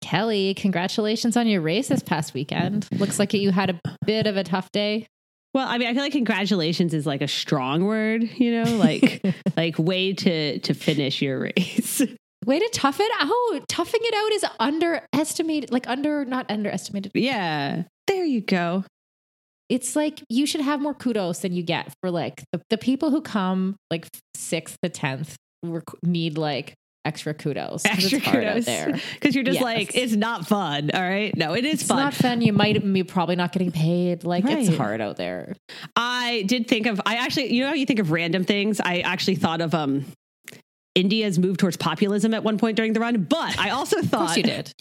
Kelly, congratulations on your race this past weekend. Looks like you had a bit of a tough day. Well, I mean, I feel like congratulations is like a strong word, you know, like like way to to finish your race. Way to tough it out. Toughing it out is underestimated, like under, not underestimated. Yeah. There you go. It's like you should have more kudos than you get for like the, the people who come like sixth to 10th rec- need like extra kudos. Extra it's hard out kudos. there. Because you're just Yes. like, it's not fun. All right. No, it is It's fun. not fun. You might be probably not getting paid. Like it's hard out there. I did think of I actually you know how you think of random things? I actually thought of um India's move towards populism at one point during the run, but I also thought you did.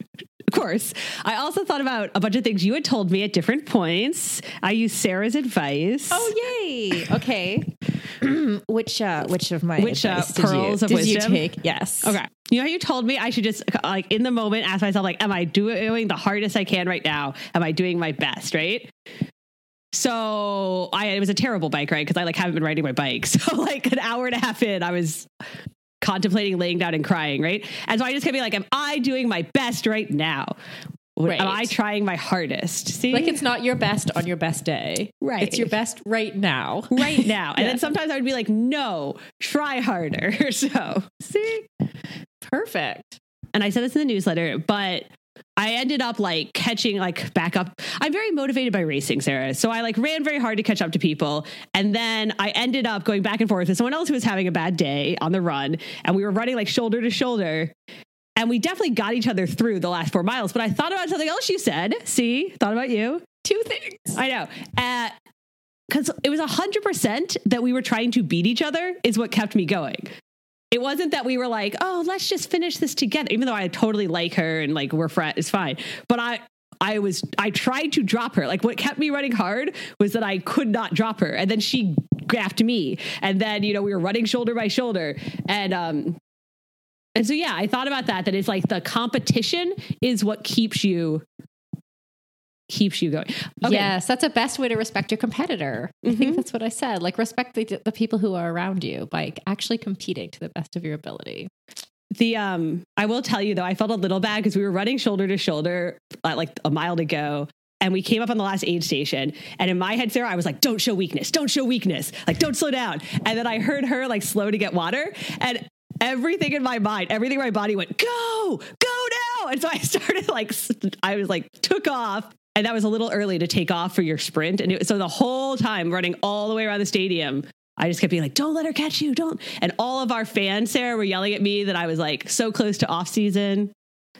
Of course. I also thought about a bunch of things you had told me at different points. I used Sarah's advice. Oh yay! Okay, which uh, which of my Which, uh, pearls you, of did wisdom? you take? Yes. Okay. You know how you told me I should just like in the moment ask myself like am I doing the hardest I can right now? Am I doing my best, right? So I it was a terrible bike ride because I like haven't been riding my bike. So like an hour and a half in, I was contemplating laying down and crying, right? And so I just kept be like, am I doing my best right now? Right. Am I trying my hardest? See? Like it's not your best on your best day. Right. It's your best right now. right now. And then sometimes I would be like, no, try harder. So see? Perfect. and I said this in the newsletter, but I ended up like catching like back up. I'm very motivated by racing, Sarah. So I like ran very hard to catch up to people. And then I ended up going back and forth with someone else who was having a bad day on the run. And we were running like shoulder to shoulder. And we definitely got each other through the last four miles. But I thought about something else you said. See, thought about you. Two things. I know. Uh, because it was 100% that we were trying to beat each other, is what kept me going. It wasn't that we were like, oh, let's just finish this together, even though I totally like her and like we're friends, it's fine. But I, I was, I tried to drop her. Like what kept me running hard was that I could not drop her. And then she grabbed me. And then, you know, we were running shoulder by shoulder. And, um, and so, yeah, I thought about that, that it's like the competition is what keeps you, keeps you going. Okay. Yes, that's the best way to respect your competitor. I Mhm. think that's what I said. Like respect the, the people who are around you by actually competing to the best of your ability. The um, I will tell you though, I felt a little bad because we were running shoulder to shoulder at like a mile to go. And we came up on the last aid station. And in my head, Sarah, I was like, don't show weakness, don't show weakness. Like, don't slow down. And then I heard her like slow to get water. And everything in my mind, everything in my body went, go, go now. And so I started like, I was like, took off. And that was a little early to take off for your sprint. And it, so the whole time running all the way around the stadium, I just kept being like, don't let her catch you. Don't. And all of our fans, Sarah, were yelling at me that I was like so close to off season.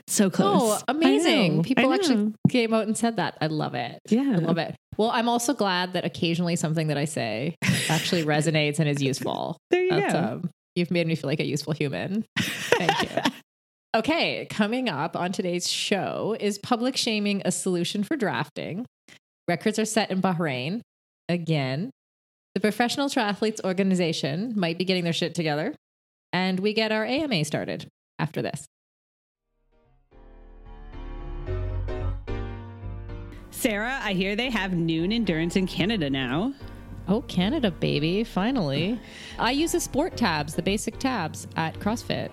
So close. Oh, amazing. People actually came out and said that. I love it. Yeah. I love it. Well, I'm also glad that occasionally something that I say actually resonates and is useful. There you That's, go. um, you've made me feel like a useful human. Thank you. Okay, coming up on today's show is public shaming a solution for drafting. Records are set in Bahrain again. The Professional Triathletes Organization might be getting their shit together. And we get our AMA started after this. Sarah, I hear they have Nuun endurance in Canada now. Oh, Canada, baby. Finally. I use the sport tabs, the basic tabs at CrossFit.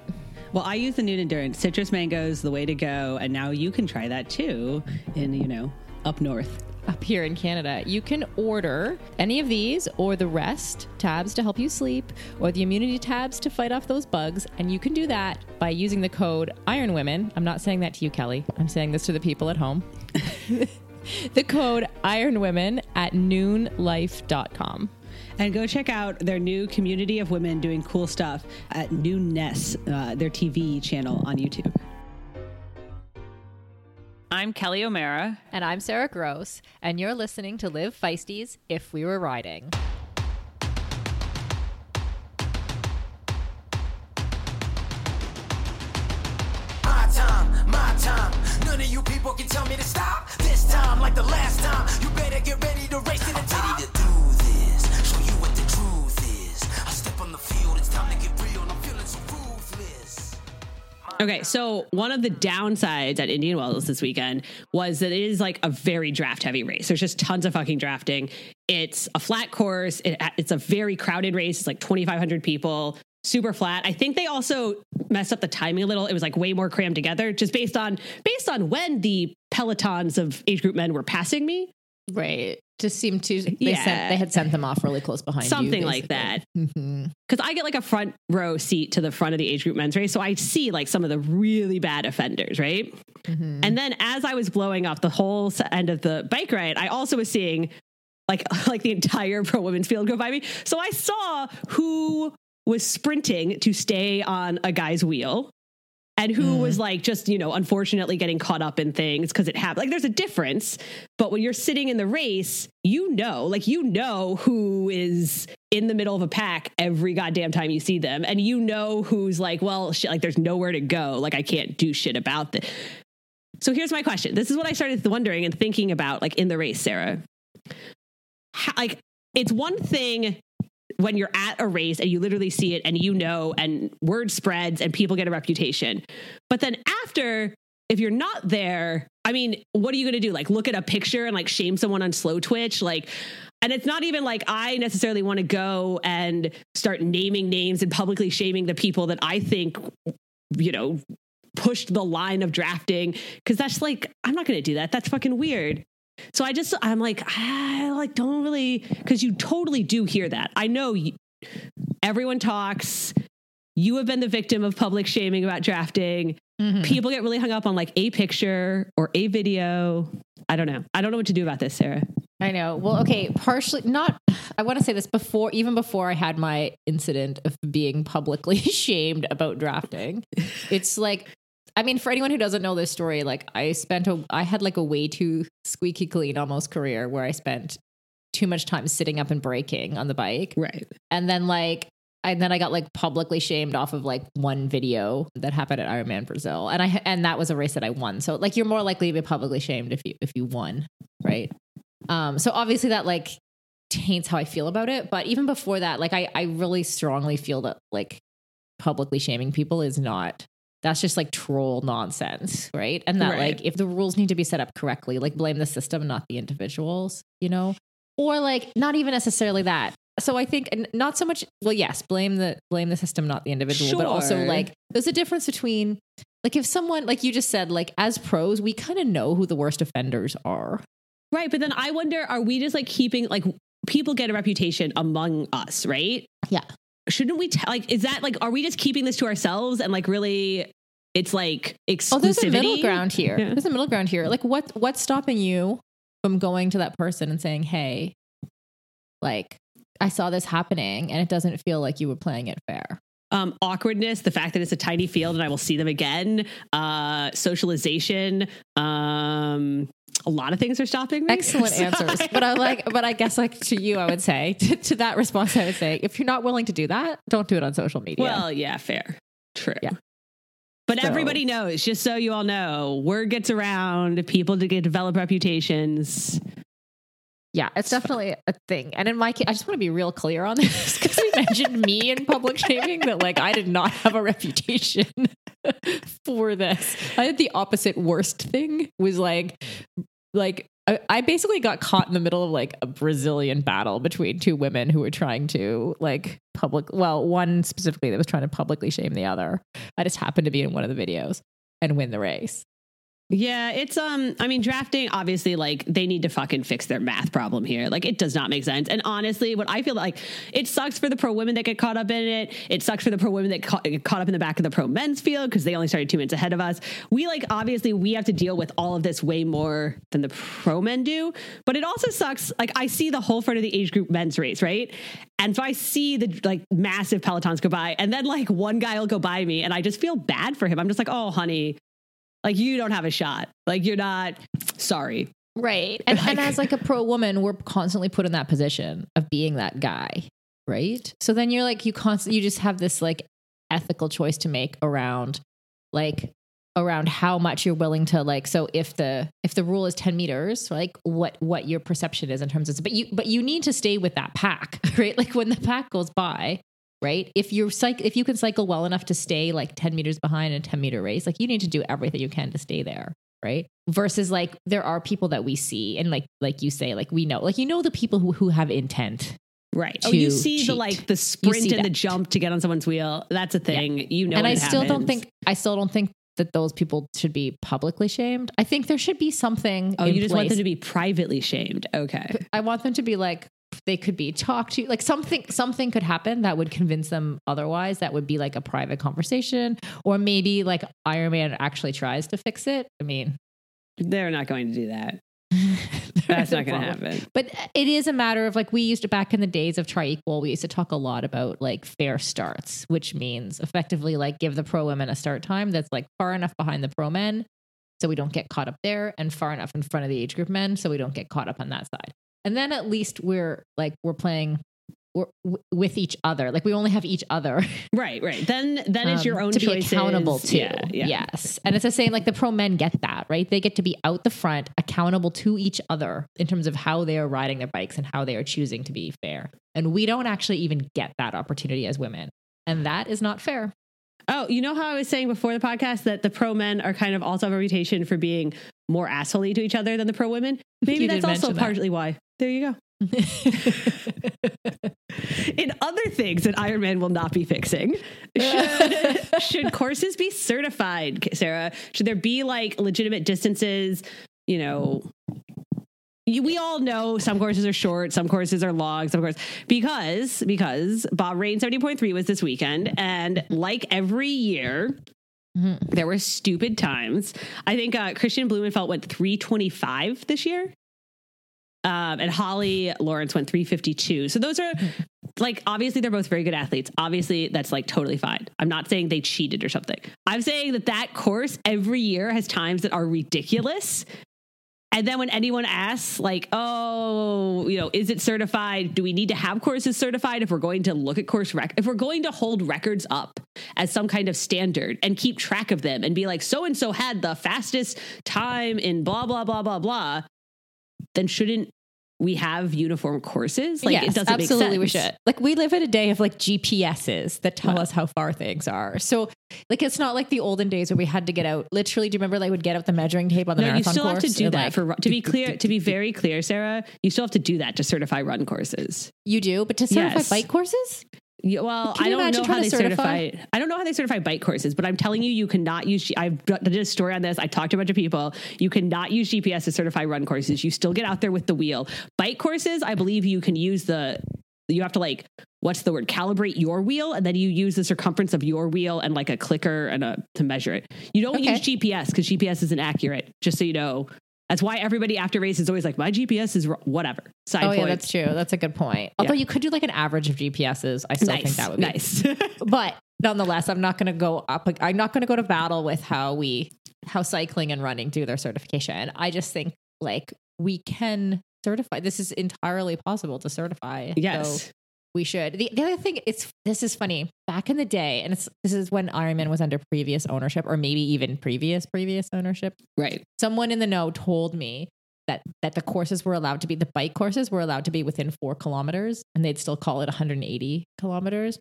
Well, I use the Nuun endurance. Citrus mangoes, the way to go. And now you can try that too in, you know, up north. up here in Canada. You can order any of these or the rest tabs to help you sleep or the immunity tabs to fight off those bugs. And you can do that by using the code Iron Women. I'm not saying that to you, Kelly. I'm saying this to the people at home. the code Iron Women at nuunlife.com. And go check out their new community of women doing cool stuff at Noonness, uh, their TV channel on YouTube. I'm Kelly O'Mara. And I'm Sarah Gross, and you're listening to Live Feisties If We Were Riding. My time, my time. None of you people can tell me to stop. This time, like the last time, you better get ready to race to the top. Ready to do this, show you what the truth is. I step on the field, it's time to get real. I'm feeling so ruthless. Okay, so one of the downsides at Indian Wells this weekend was that it is like a very draft heavy race. There's just tons of fucking drafting. It's a flat course. It, it's a very crowded race. It's like 2,500 people. Super flat. I think they also messed up the timing a little. It was like way more crammed together, just based on based on when the pelotons of age group men were passing me. Right. Just seemed to they Yeah. sent they had sent them off really close behind you, Something like that. hmm Because I get like a front row seat to the front of the age group men's race. So I see like some of the really bad offenders, right? Mm-hmm. And then as I was blowing up the whole end of the bike ride, I also was seeing like like the entire pro women's field go by me. So I saw who was sprinting to stay on a guy's wheel and who was mm. like just, you know, unfortunately getting caught up in things because it happened. Like there's a difference, but when you're sitting in the race, you know, like you know who is in the middle of a pack every goddamn time you see them and you know who's like, well, shit, like there's nowhere to go. Like I can't do shit about this. So here's my question. This is what I started wondering and thinking about like in the race, Sarah. How, like it's one thing when you're at a race and you literally see it and you know and word spreads and people get a reputation. But then after if you're not there, I mean, what are you going to do? Like look at a picture and like shame someone on Slowtwitch like and it's not even like I necessarily want to go and start naming names and publicly shaming the people that I think you know pushed the line of drafting because that's like i'm not going to do that that's fucking weird so i just i'm like i like don't really because you totally do hear that i know you, everyone talks you have been the victim of public shaming about drafting Mm-hmm. people get really hung up on like a picture or a video i don't know i don't know what to do about this sarah I know. Well, okay, partially not I want to say this before even before I had my incident of being publicly shamed about drafting. It's like I mean, for anyone who doesn't know this story, like I spent a I had like a way too squeaky clean almost career where I spent too much time sitting up and braking on the bike. right And then like and then I got like publicly shamed off of like one video that happened at Ironman Brazil. And I and that was a race that I won. So like you're more likely to be publicly shamed if you if you won, right? Um so obviously that like taints how I feel about it, but even before that, like I I really strongly feel that like publicly shaming people is not that's just like troll nonsense, right? And that Right. like if the rules need to be set up correctly, like blame the system, not the individuals, you know? Or like not even necessarily that. So I think not so much well, yes, blame the blame the system, not the individual, but also like there's a difference between like if someone like you just said, like as pros, we kind of know who the worst offenders are. right but then i wonder are we just like keeping like people get a reputation among us right Yeah. Shouldn't we tell like is that like are we just keeping this to ourselves and like really it's like exclusivity Oh, there's a middle ground here. Yeah. There's a middle ground here. Like what what's stopping you from going to that person and saying, "Hey, like I saw this happening and it doesn't feel like you were playing it fair." um awkwardness the fact that it's a tiny field and i will see them again uh socialization um a lot of things are stopping me Excellent answers. But I like but I guess like to you I would say to, to that response I would say if you're not willing to do that, don't do it on social media. well yeah fair true Yeah. But So- everybody knows, just so you all know, word gets around, people to get develop reputations. Yeah, it's definitely a thing. And in my case, I just want to be real clear on this because we mentioned me in public shaming that like I did not have a reputation for this. I had the opposite worst thing was like like I, I basically got caught in the middle of like a Brazilian battle between two women who were trying to like public well, one specifically that was trying to publicly shame the other. I just happened to be in one of the videos and win the race. Yeah, it's um I mean drafting obviously like they need to fucking fix their math problem here. Like it does not make sense. And honestly, what I feel like it sucks for the pro women that get caught up in it. It sucks for the pro women that ca- get caught up in the back of the pro men's field because they only started 2 minutes ahead of us. We like obviously we have to deal with all of this way more than the pro men do, but it also sucks like I see the whole front of the age group men's race, right? And so I see the like massive pelotons go by and then like one guy will go by me and I just feel bad for him. I'm just like, "Oh, honey, like you don't have a shot. Like you're not sorry. Right. And, and as like a pro woman, we're constantly put in that position of being that guy. Right. So then you're like, you constantly, you just have this like ethical choice to make around like, around how much you're willing to like so if the if the rule is 10 meters like what what your perception is in terms of but you but you need to stay with that pack right like when the pack goes by right if you're cyc- if you can cycle well enough to stay like 10 meters behind in a 10 meter race like you need to do everything you can to stay there right versus like there are people that we see and like like you say like we know like you know the people who, who have intent Right. oh, you see the like the sprint and the jump to get on someone's wheel. That's a thing. You know, and I still don't think I still don't think that those people should be publicly shamed. I think there should be something. Oh, you just want them to be privately shamed. Okay. I want them to be like they could be talked to like something something could happen that would convince them otherwise that would be like a private conversation or maybe like Ironman actually tries to fix it. I mean They're not going to do that. That's not going to happen. But it is a matter of like we used to back in the days of TriEqual, we used to talk a lot about like fair starts, which means effectively like give the pro women a start time that's like far enough behind the pro men so we don't get caught up there and far enough in front of the age group men so we don't get caught up on that side. And then at least we're like we're playing we're, w- with each other. Like we only have each other Right, right. Then then it's your um, own to be accountable to. Yeah, yeah. Yes. And it's the same like the pro men get that, right? They get to be out the front, accountable to each other in terms of how they are riding their bikes and how they are choosing to be fair. And we don't actually even get that opportunity as women. And that is not fair. Oh, you know how I was saying before the podcast that the pro men are kind of also have a reputation for being more assholey to each other than the pro women? Maybe that's also mention that. partly why. There you go. In other things that Ironman will not be fixing, should, should courses be certified, Sarah? Should there be like legitimate distances? You know, you, we all know some courses are short, some courses are long, some courses because because Bahrain seventy point three was this weekend, and like every year. Mhm. There were stupid times. I think uh, Kristian Blummenfelt went 325 this year. Um, and Holly Lawrence went 352. So those are like, obviously, they're both very good athletes. Obviously, that's like totally fine. I'm not saying they cheated or something. I'm saying that that course every year has times that are ridiculous. And then when anyone asks, like, oh, you know, is it certified? Do we need to have courses certified if we're going to look at course rec? If we're going to hold records up as some kind of standard and keep track of them and be like, so and so had the fastest time in blah, blah, blah, blah, blah, then shouldn't we have uniform courses? Like, yes, it doesn't absolutely make we should. Like we live in a day of like GPSs that tell Wow. us how far things are. So like it's not like the olden days where we had to get out. Literally, do you remember like would get out the measuring tape on the No, you marathon still have to do that like, for to be clear. To be very clear, Sarah, you still have to do that to certify run courses. You do, but to certify Yes. bike courses, Yeah, well, I don't know how they certify? certify. I don't know how they certify bike courses, but I'm telling you, you cannot use. I've did a story on this. I talked to a bunch of people. You cannot use GPS to certify run courses. You still get out there with the wheel. Bike courses, I believe you can use the. You have to like what's the word? Calibrate your wheel, and then you use the circumference of your wheel and like a clicker and a to measure it. You don't Okay. use GPS because GPS isn't accurate. Just so you know. That's why everybody after race is always like, my GPS is wrong. whatever. Side oh point. yeah, that's true. That's a good point. Although you could do like an average of GPSs. I still nice. think that would be nice. but nonetheless, I'm not going to go up. I'm not going to go to battle with how we, how cycling and running do their certification. I just think like we can certify. This is entirely possible to certify. yes. So we should. The, the other thing, it's this is funny. Back in the day, and it's this is when Ironman was under previous ownership, or maybe even previous previous ownership. right. Someone in the know told me that that the courses were allowed to be the bike courses were allowed to be within four kilometers, and they'd still call it 180 kilometers.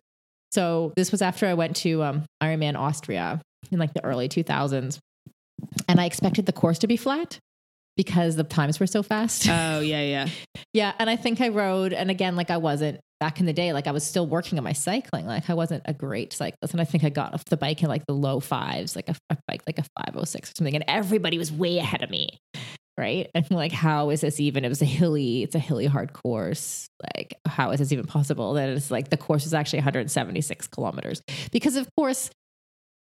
So this was after I went to um, Ironman Austria in like the early 2000s, and I expected the course to be flat because the times were so fast. Oh yeah, yeah. Yeah, and I think I rode, and again, like I wasn't back in the day, like I was still working on my cycling. Like I wasn't a great cyclist, and I think I got off the bike in like the low fives, like a, a bike like a five oh six or something, and everybody was way ahead of me, right? And like, how is this even? It was a hilly, it's a hilly hard course. Like, how is this even possible? That it's like the course is actually 176 kilometers because, of course,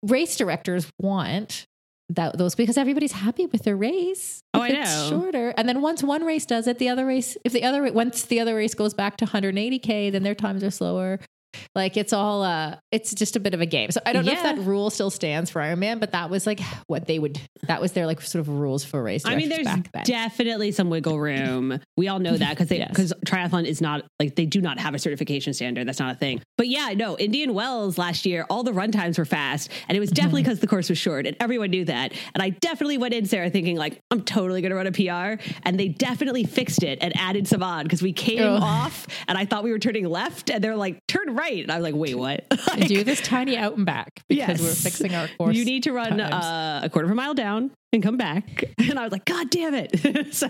race directors want. That, those because everybody's happy with their race. Oh, I it's know. shorter. And then once one race does it, the other race, if the other once the other race goes back to 180k, then their times are slower. Like it's all uh it's just a bit of a game. So I don't know if that rule still stands for Ironman, but that was like what they would that was their like sort of rules for race. I mean, there's definitely some wiggle room. We all know that because they Yes. because triathlon is not like they do not have a certification standard. That's not a thing. But yeah, no, Indian Wells last year, all the run times were fast, and it was Mm-hmm. definitely because the course was short, and everyone knew that. And I definitely went in Sarah thinking like I'm totally going to run a PR, and they definitely fixed it and added some on because we came Oh. off, and I thought we were turning left, and they're like turn right, and I was like, wait, what? Like, do this tiny out and back because we're fixing our course. You need to run uh, a quarter of a mile down and come back. And I was like, God damn it. so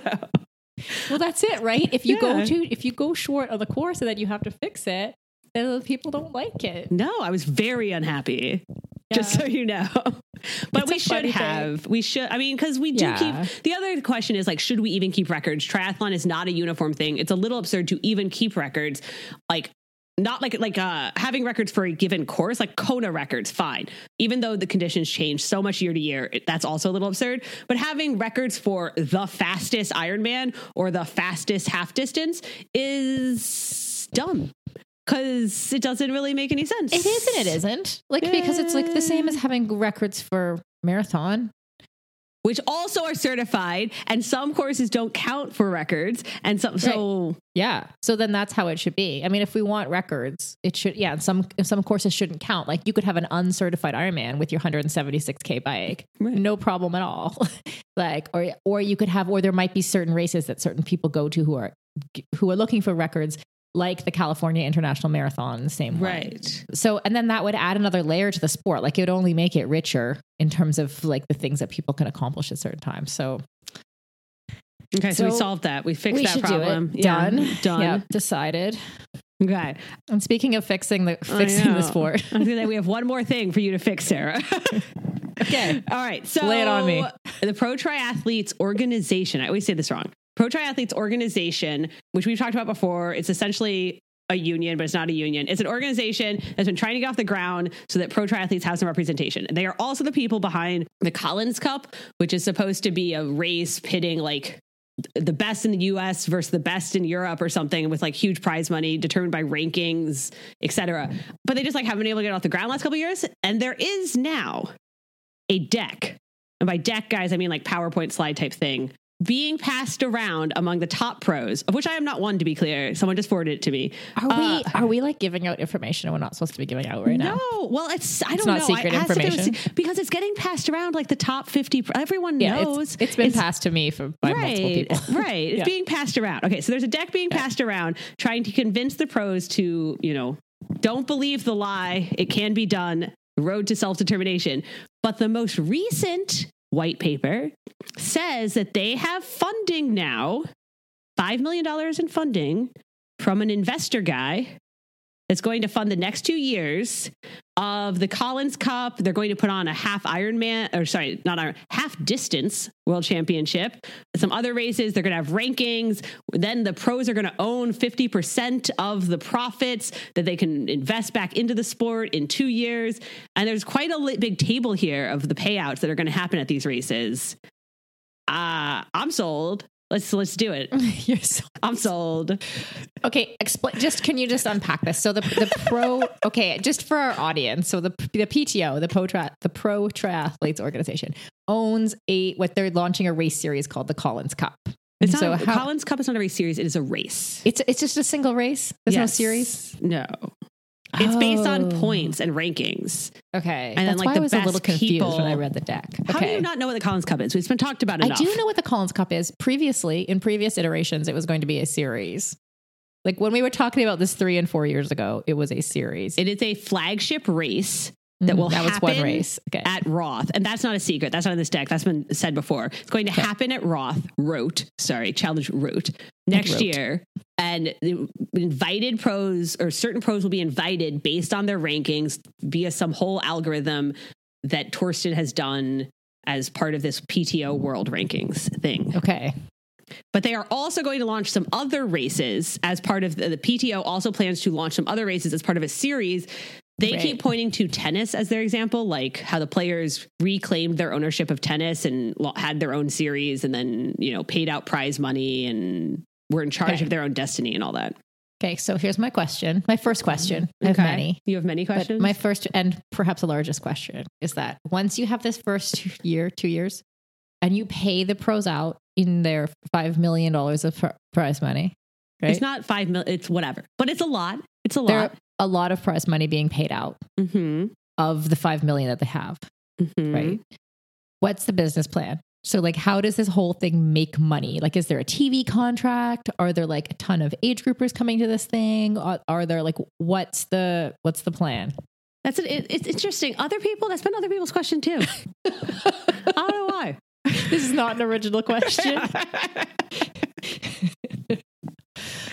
Well, that's it, right? If you go to if you go short on the course and then you have to fix it, then the people don't like it. No, I was very unhappy. Just so you know. But It's we should funny thing. have. We should. I mean, because we do Yeah. keep. The other question is like, should we even keep records? Triathlon is not a uniform thing. It's a little absurd to even keep records. Like, not like like uh having records for a given course, like Kona records, fine. Even though the conditions change so much year to year, it- that's also a little absurd. But having records for the fastest Ironman or the fastest half distance is dumb because it doesn't really make any sense. It is and it isn't. Like because it's like the same as having records for marathon. Which also are certified, and some courses don't count for records, and some so Yeah. So then that's how it should be. I mean, if we want records, it should yeah, some some courses shouldn't count. Like you could have an uncertified Ironman with your 176k bike. Right. No problem at all. like or or you could have or there might be certain races that certain people go to who are who are looking for records like the California International Marathon, the same way. right. So, and then that would add another layer to the sport. Like it would only make it richer in terms of like the things that people can accomplish at certain times. So Okay, so, we solved that. We fixed we that problem. do it. Done. Yeah, done. Yeah, decided. Okay. And speaking of fixing the fixing the sport. I gonna we have one more thing for you to fix, Sarah. Okay. All right. So Lay it on me. The Pro Triathletes Organization. I always say this wrong. Pro Triathletes Organization, which we've talked about before, it's essentially a union, but it's not a union. It's an organization that's been trying to get off the ground so that pro triathletes have some representation. They are also the people behind the Collins Cup, which is supposed to be a race pitting like the best in the US versus the best in Europe or something with like huge prize money determined by rankings, etc. But they just like haven't been able to get off the ground last couple years. And there is now a deck. And by deck, guys, I mean like PowerPoint slide type thing being passed around among the top pros, of which I am not one to be clear. Someone just forwarded it to me. Are we Uh, are we like giving out information we're not supposed to be giving out right now? No, well, it's I don't not know. secret I asked it was- information? because it's getting passed around like the top fifty. Everyone Yeah, knows it's, it's been passed to me for by multiple right, people. right. It's Yeah. being passed around. Okay, so there's a deck being passed around trying to convince the pros to, you know, don't believe the lie. It can be done. Road to self determination. But the most recent white paper says that they have funding now $5 million in funding from an investor guy that's going to fund the next two years of the Collins Cup. They're going to put on a half Ironman, or sorry, not Iron, half distance world championship. Some other races, they're going to have rankings. Then the pros are going to own 50% of the profits that they can invest back into the sport in two years. And there's quite a big table here of the payouts that are going to happen at these races. Uh, I'm sold. Let's let's do it. You're so I'm sold. Okay, explain. Just can you just unpack this? So the the pro. Okay, just for our audience. So the the PTO, the pro tri, the Pro Triathletes Organization, owns a what they're launching a race series called the Collins Cup. It's so not, how- Collins Cup is not a race series. It is a race. It's it's just a single race. There's no series. No. It's based on Oh. points and rankings. Okay, And then, like, why the I was a little best confused when I read the deck. How do you not know what the Collins Cup is? It's been talked about I enough. do know what the Collins Cup is. Previously, in previous iterations, it was going to be a series. Like when we were talking about this three and four years ago, it was a series. It is a flagship race that Mhm, will that was one happen race. Okay. at Roth. And that's not a secret. That's not in this deck. That's been said before. It's going to happen at Roth, Rote, sorry, Challenge Rote, next year. And the invited pros or certain pros will be invited based on their rankings via some whole algorithm that Torsten has done as part of this PTO world rankings thing. okay. But they are also going to launch some other races as part of the, the PTO. Also plans to launch some other races as part of a series. They Right. keep pointing to tennis as their example, like how the players reclaimed their ownership of tennis and had their own series, and then you know paid out prize money and were in charge Okay. of their own destiny and all that. Okay. So here's my question. My first question. I have Okay. many. You have many But questions. my first and perhaps the largest question is that once you have this first year, two years, and you pay the pros out in their $5 million of pr- prize money, right? It's not five mil. It's whatever, but it's a lot. It's a lot. a lot of prize money being paid out hmm of the 5 million that they have, hmm right? What's the business plan? So like how does this whole thing make money? Like is there a TV contract? Are there like a ton of age groupers coming to this thing? Are, are there like what's the what's the plan? That's it, it, it's interesting. Other people. That's been other people's question too. I don't know why. This is not an original question.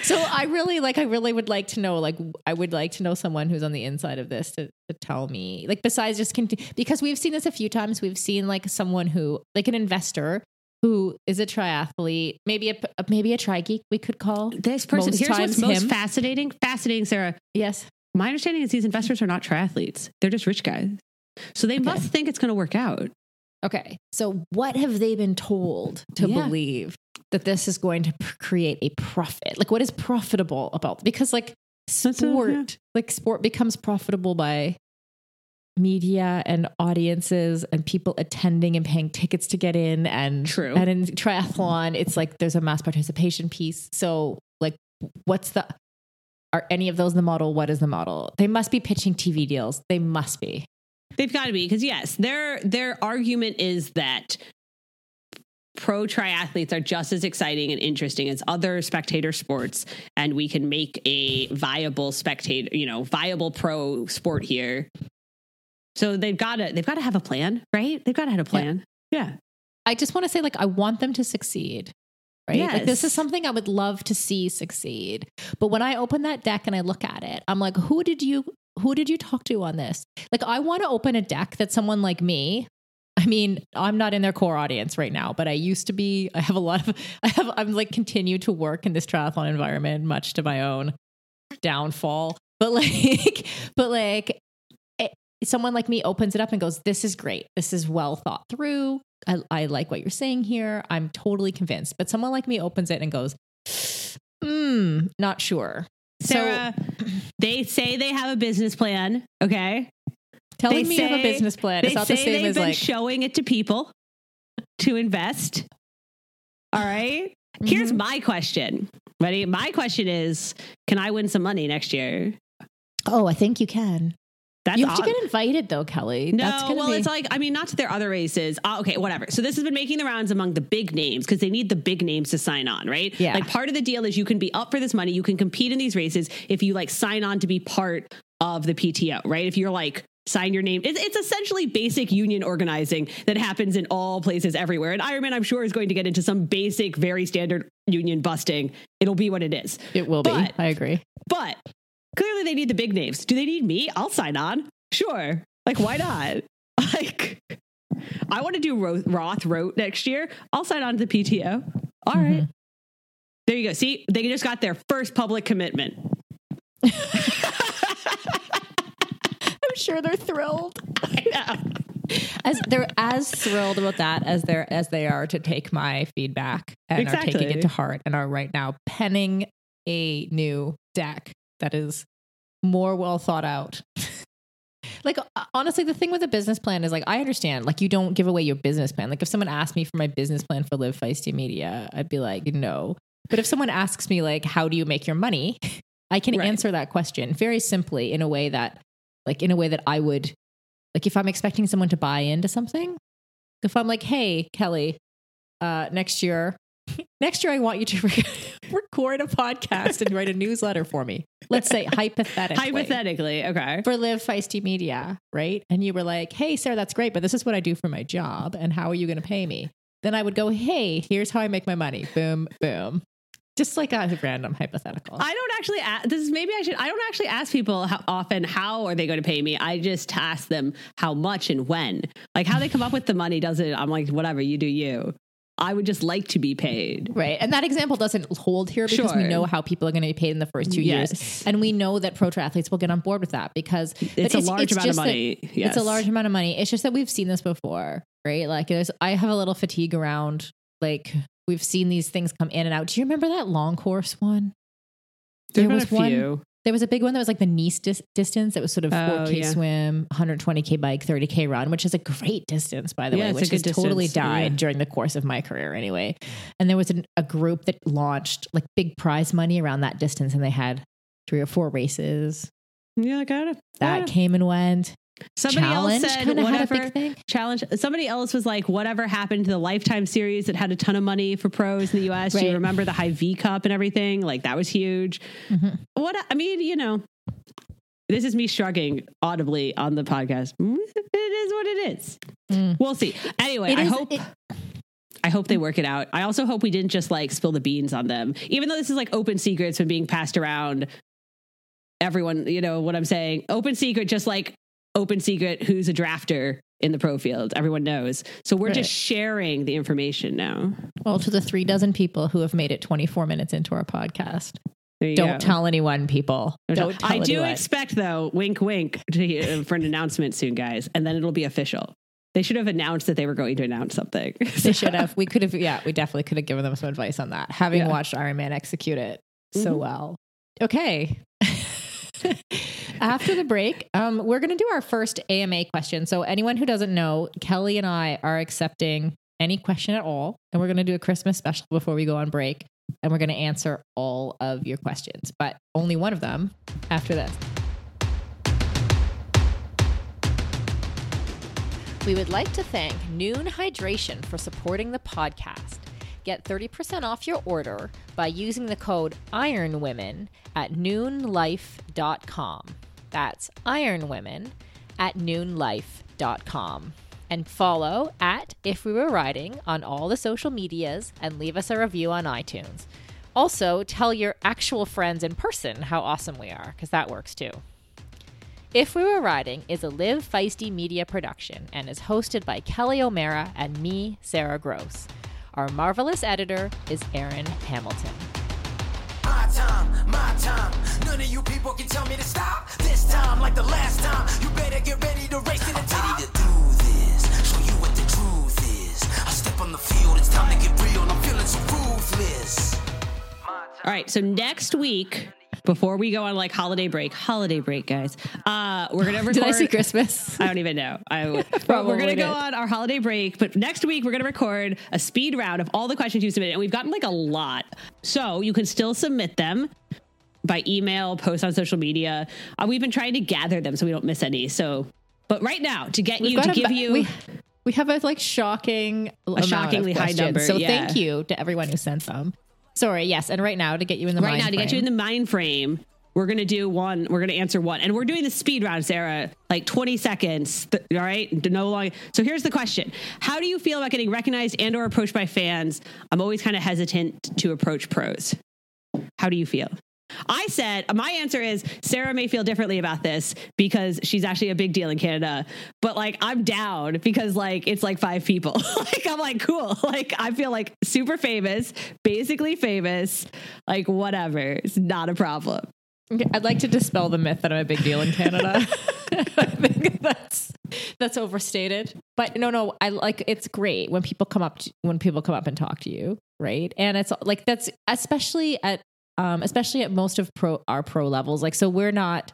so I really like I really would like to know like I would like to know someone who's on the inside of this to, to tell me like besides just because we've seen this a few times we've seen like someone who like an investor who is a triathlete maybe a maybe a tri geek we could call This person, Most here's what's most him. fascinating. Fascinating, Sarah. yes My understanding is these investors are not triathletes. They're just rich guys. So they must think it's going to work out. okay so what have they been told to Yeah. believe that this is going to create a profit. Like what is profitable about because like a- sport yeah. like sport becomes profitable by media and audiences and people attending and paying tickets to get in and True. and in triathlon. It's like there's a mass participation piece. So like what's the are any of those the model? What is the model? They must be pitching tv deals. They must be. They've got to be because yes, their their argument is that pro triathletes are just as exciting and interesting as other spectator sports, and we can make a viable spectator, you know, viable pro sport here. So they've got to they've got to have a plan, right? They've got to have a plan. Yeah. i just want to say like i want them to succeed right like this is something i would love to see succeed but when i open that deck and i look at it i'm like who did you who did you talk to on this like i want to open a deck that someone like me I mean, I'm not in their core audience right now, but I used to be. I have a lot of, I have, I'm like continue to work in this triathlon environment, much to my own downfall. But like, but like, it, someone like me opens it up and goes, This is great. This is well thought through. I, I like what you're saying here. I'm totally convinced. But someone like me opens it and goes, Hmm, not sure. Sarah, they say they have a business plan. Okay. So telling they me you have a say- business plan They is not say the same they've as been like, showing it to people to invest. All right. Here's Mhm. my question. Ready? My question is Can I win some money next year? Oh, I think you can. That's you have to get invited though, Kelly. No, well, be, it's like I mean, not to their other races. Uh, okay, whatever. So this has been making the rounds among the big names because they need the big names to sign on, right? Yeah. Like part of the deal is you can be up for this money, you can compete in these races if you like sign on to be part of the PTO, right? If you're like sign your name, it's, it's essentially basic union organizing that happens in all places everywhere. And Ironman, I'm sure, is going to get into some basic, very standard union busting. It'll be what it is. it will be. I agree. But clearly they need the big names. Do they need me? I'll sign on. Sure. Like, why not? Like, I want to do Ro- Roth Rote next year. I'll sign on to the PTO. All right. Mhm. There you go. See, they just got their first public commitment. I'm sure they're thrilled. I know. As they're as thrilled about that as they're as they are to take my feedback and are taking it to heart and are right now penning a new deck that is more well thought out. like uh, honestly, the thing with a business plan is like I understand, like you don't give away your business plan. Like if someone asked me for my business plan for Live Feisty Media, I'd be like, no. But if someone asks me like, how do you make your money? I can Right. answer that question very simply in a way that, like, in a way that I would, like, if I'm expecting someone to buy into something, if I'm like, hey, Kelly, uh, next year, next year I want you to re- record a podcast and write a newsletter for me. Let's say hypothetically. Hypothetically, okay. For Live Feisty Media, right? And you were like, hey, Sarah, that's great, but this is what I do for my job. And how are you going to pay me? Then I would go, hey, here's how I make my money. Boom, boom. Just like a random hypothetical. I don't actually ask, this is maybe I should I don't actually ask people how often how are they going to pay me. I just ask them how much and when. Like how they come up with the money doesn't I'm like whatever, you do you. I would just like to be paid. Right. And that example doesn't hold here because we know how people are going to be paid in the first two Yes. years. And we know that pro triathletes will get on board with that because It's a large amount of just that- money. Yes. It's a large amount of money. It's just that we've seen this before, right? Like there's I have a little fatigue around like we've seen these things come in and out. Do you remember that long course one? There's there was a one- few. There was a big one that was like the Nice dis- distance. It was sort of Oh, 4K yeah. swim, 120K bike, 30K run, which is a great distance, by the Yeah, way, which has good totally died Yeah. during the course of my career anyway. And there was an, a group that launched like big prize money around that distance, and they had three or four races Yeah, I got it. that came and went. Somebody Challenge else said kinda had a whatever challenge. Somebody else was like, whatever happened to the Lifetime series that had a ton of money for pros in the U.S. Do you remember the High V Cup and everything? Like that was huge. Mhm. What I mean, you know, this is me shrugging audibly on the podcast. It is what it is. Mm. We'll see. Anyway, It I is- hope. it- I hope they work it out. I also hope we didn't just like spill the beans on them, even though this is like open secrets been being passed around. Everyone, you know what I'm saying? Open secret, just like open secret, who's a drafter in the pro field. Everyone knows. So we're Right. just sharing the information now. Well, to the three dozen people who have made it 24 minutes into our podcast, don't go. tell anyone, people. Don't tell I do anyone. expect, though, wink, wink, to, uh, for an announcement soon, guys, and then it'll be official. They should have announced that they were going to announce something. They should have. We could have. Yeah, we definitely could have given them some advice on that. Having Yeah. watched Ironman execute it so Mhm. well. Okay. After the break, um, we're going to do our first AMA question. So, anyone who doesn't know, Kelly and I are accepting any question at all, and we're going to do a Christmas special before we go on break, and we're going to answer all of your questions, but only one of them after this. We would like to thank Nuun Hydration for supporting the podcast. Get 30% off your order by using the code IRONWOMEN at nuunlife.com. That's IRONWOMEN at nuunlife.com. And follow at If We Were Riding on all the social medias and leave us a review on iTunes. Also, tell your actual friends in person how awesome we are, because that works too. If We Were Riding is a Live Feisty media production and is hosted by Kelly O'Mara and me, Sarah Gross. Our marvelous editor is Aaron Hamilton. My time, my time. None of you people can tell me to stop. This time, like the last time, you better get ready to race to the top. Ready to do this, show you what the truth is. I step on the field, it's time to get real. I'm feeling so ruthless. All right. So next week, before we go on like holiday break, holiday break, guys, uh, we're gonna record. Did I see Christmas? I don't even know. I, we're going to go on our holiday break, but next week we're going to record a speed round of all the questions you submitted, and we've gotten like a lot. So you can still submit them by email, post on social media. Uh, we've been trying to gather them so we don't miss any. So, but right now to get We've you to a give ba- you. We, we have a like shocking, of shockingly high number, So yeah. thank you to everyone who sent them. Sorry, yes, and right now to get you in the right mind now to get you in frame. the mind frame we're gonna do one we're gonna answer one. And we're doing the speed round sarah like 20 seconds th- all right? No long so here's the question. How do you feel about getting recognized and or approached by fans? I'm always kind of hesitant to approach pros. How do you feel I said my answer is Sarah may feel differently about this because she's actually a big deal in Canada, but like I'm down because like it's like five people. like I'm like cool. Like I feel like super famous, basically famous, like whatever. It's not a problem. Okay, I'd like to dispel the myth that I'm a big deal in Canada. I think that's that's overstated. But no, no, I like it's great when people come up to, when people come up and talk to you, right? And it's like that's especially at um especially at most of pro our pro levels. Like so we're not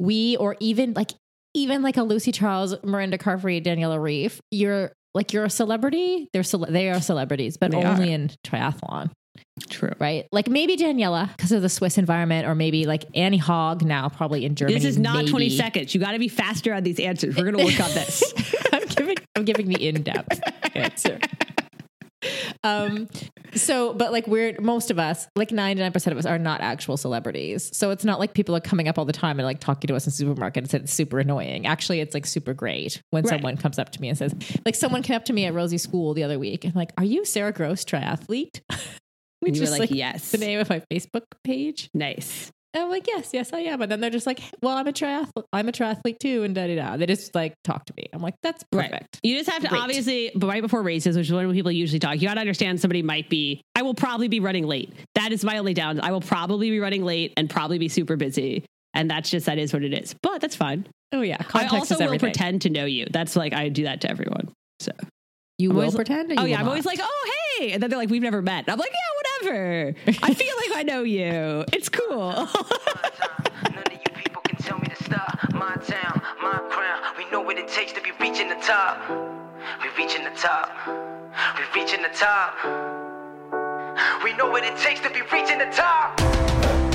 we or even like even like a Lucy Charles, Mirinda Carfrae, Daniela Ryf, you're like you're a celebrity. They're cele- they are celebrities, but They only are. in triathlon True. right? Like maybe Daniela because of the Swiss environment, or maybe like Anne Haug now, probably in Germany. This is not maybe. 20 seconds. You got to be faster on these answers. We're going to work on this. I'm giving I'm giving the in depth answer. Um, so, but like we're most of us, like 99% of us are not actual celebrities. So it's not like people are coming up all the time and like talking to us in supermarkets and it's super annoying. Actually, it's like super great when Right. someone comes up to me and says, like someone came up to me at Rosie's school the other week and like, are you Sarah Gross triathlete? Which you is like, yes. the name of my Facebook page. Nice. I'm like, yes, yes, I am. And then they're just like, well, I'm a triathlete. I'm a triathlete too. And da da da. They just like talk to me. I'm like, that's perfect. Right. You just have to Great. obviously, but right before races, which is when people usually talk, you got to understand somebody might be. I will probably be running late. That is my only down. I will probably be running late and probably be super busy, and that's just that is what it is. But that's fine. Oh yeah. I also will pretend to know you. That's like I do that to everyone. So You I'm will always- pretend. Oh yeah, I'm always like, oh hey, and then they're like, we've never met. And I'm like, yeah, whatever. I feel like I know you. It's cool. None of you people can tell me to stop. My town, my crown. We know what it takes to be reaching the top. We reaching the top. We reaching the top. We know what it takes to be reaching the top.